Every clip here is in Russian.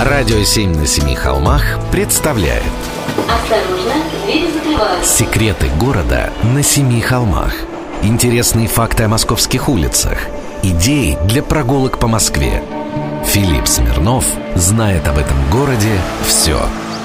Радио «Семь на семи холмах» представляет Осторожно, двери закрываются. Секреты города на семи холмах Интересные факты о московских улицах Идеи для прогулок по Москве Филипп Смирнов знает об этом городе все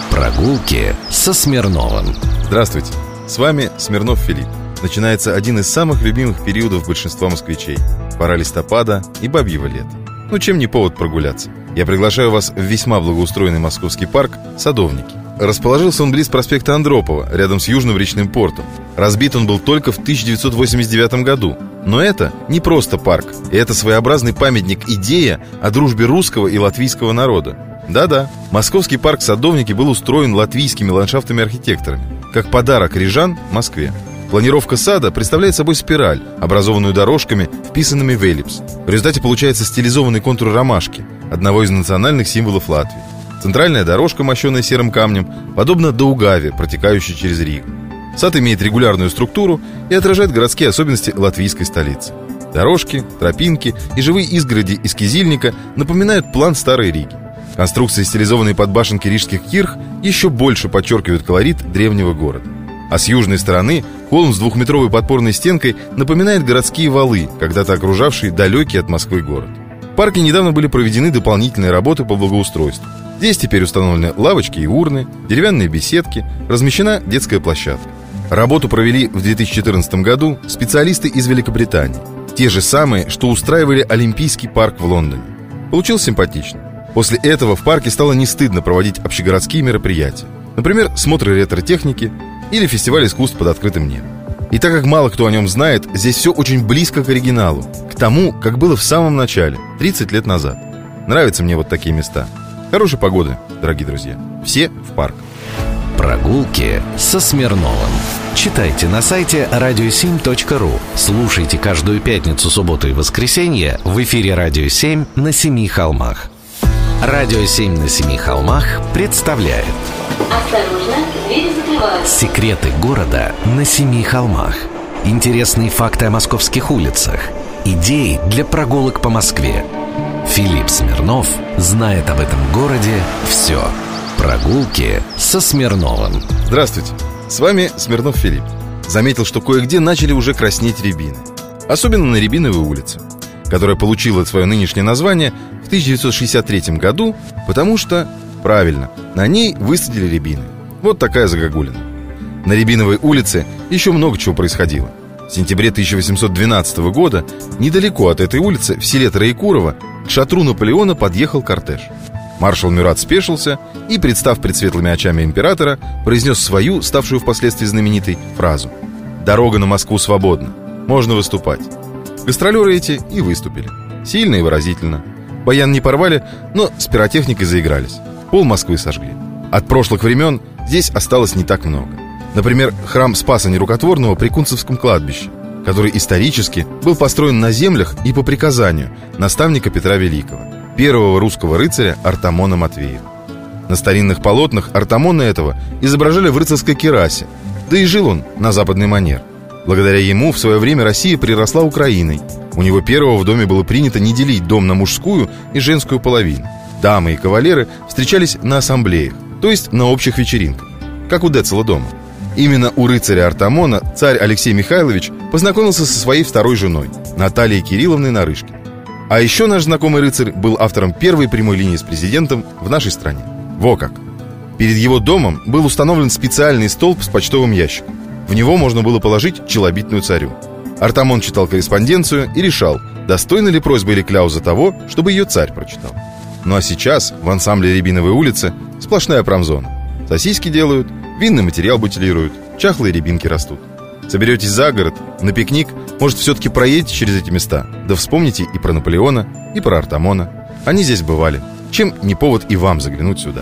Прогулки со Смирновым Здравствуйте, с вами Смирнов Филипп. Начинается один из самых любимых периодов большинства москвичей. Пора листопада и бабьего лета. Ну чем не повод прогуляться? Я приглашаю вас в весьма благоустроенный московский парк «Садовники». Расположился он близ проспекта Андропова, рядом с Южным речным портом. Разбит он был только в 1989 году. Но это не просто парк, это своеобразный памятник идея о дружбе русского и латвийского народа. Да-да, московский парк «Садовники» был устроен латвийскими ландшафтными архитекторами, как подарок рижан Москве. Планировка сада представляет собой спираль, образованную дорожками, вписанными в эллипс. В результате получается стилизованный контур ромашки, одного из национальных символов Латвии. Центральная дорожка, мощенная серым камнем, подобна Даугаве, протекающей через Ригу. Сад имеет регулярную структуру и отражает городские особенности латвийской столицы. Дорожки, тропинки и живые изгороди из кизильника напоминают план Старой Риги. Конструкции, стилизованные под башенки рижских кирх, еще больше подчеркивают колорит древнего города. А с южной стороны холм с двухметровой подпорной стенкой напоминает городские валы, когда-то окружавшие далекий от Москвы город. В парке недавно были проведены дополнительные работы по благоустройству. Здесь теперь установлены лавочки и урны, деревянные беседки, размещена детская площадка. Работу провели в 2014 году специалисты из Великобритании. Те же самые, что устраивали Олимпийский парк в Лондоне. Получилось симпатично. После этого в парке стало не стыдно проводить общегородские мероприятия. Например, смотры ретро-техники или фестиваль искусств под открытым небом. И так как мало кто о нем знает, здесь все очень близко к оригиналу, к тому, как было в самом начале, 30 лет назад. Нравятся мне вот такие места. Хорошей погоды, дорогие друзья. Все в парк. Прогулки со Смирновым Читайте на сайте radio7.ru Слушайте каждую пятницу, субботу и воскресенье в эфире «Радио 7» на Семи холмах «Радио 7» на Семи холмах представляет. Осторожно, двери закрываются. Секреты города на Семи холмах. Интересные факты о московских улицах. Идеи для прогулок по Москве. Филипп Смирнов знает об этом городе все Прогулки со Смирновым. Здравствуйте, с вами Смирнов Филипп. Заметил, что кое-где начали уже краснеть рябины. Особенно на Рябиновой улице, которая получила свое нынешнее название в 1963 году, потому что, правильно, на ней высадили рябины. Вот такая загогулина. На Рябиновой улице еще много чего происходило. В сентябре 1812 года недалеко от этой улицы, в селе Троекурово, к шатру Наполеона подъехал кортеж. Маршал Мюрат спешился и, представ пред светлыми очами императора, произнес свою, ставшую впоследствии знаменитой, фразу «Дорога на Москву свободна, можно выступать». Гастролеры эти и выступили. Сильно и выразительно. Баян не порвали, но с пиротехникой заигрались. Пол Москвы сожгли. От прошлых времен здесь осталось не так много. Например, храм Спаса Нерукотворного при Кунцевском кладбище, который исторически был построен на землях и по приказанию наставника Петра Великого, первого русского рыцаря Артамона Матвеева. На старинных полотнах Артамона этого изображали в рыцарской керасе, да и жил он на западный манер. Благодаря ему в свое время Россия приросла Украиной. У него первого в доме было принято не делить дом на мужскую и женскую половину. Дамы и кавалеры встречались на ассамблеях, то есть на общих вечеринках, как у Децела дома. Именно у рыцаря Артамона царь Алексей Михайлович познакомился со своей второй женой, Натальей Кирилловной Нарышкиной. А еще наш знакомый рыцарь был автором первой прямой линии с президентом в нашей стране. Во как! Перед его домом был установлен специальный столб с почтовым ящиком. В него можно было положить челобитную царю. Артамон читал корреспонденцию и решал, достойна ли просьба или кляуза того, чтобы ее царь прочитал. Ну а сейчас в ансамбле Рябиновой улицы сплошная промзона. Сосиски делают, винный материал бутилируют, чахлые рябинки растут. Соберетесь за город, на пикник, может, все-таки проедете через эти места, да вспомните и про Наполеона, и про Артамона. Они здесь бывали. Чем не повод и вам заглянуть сюда?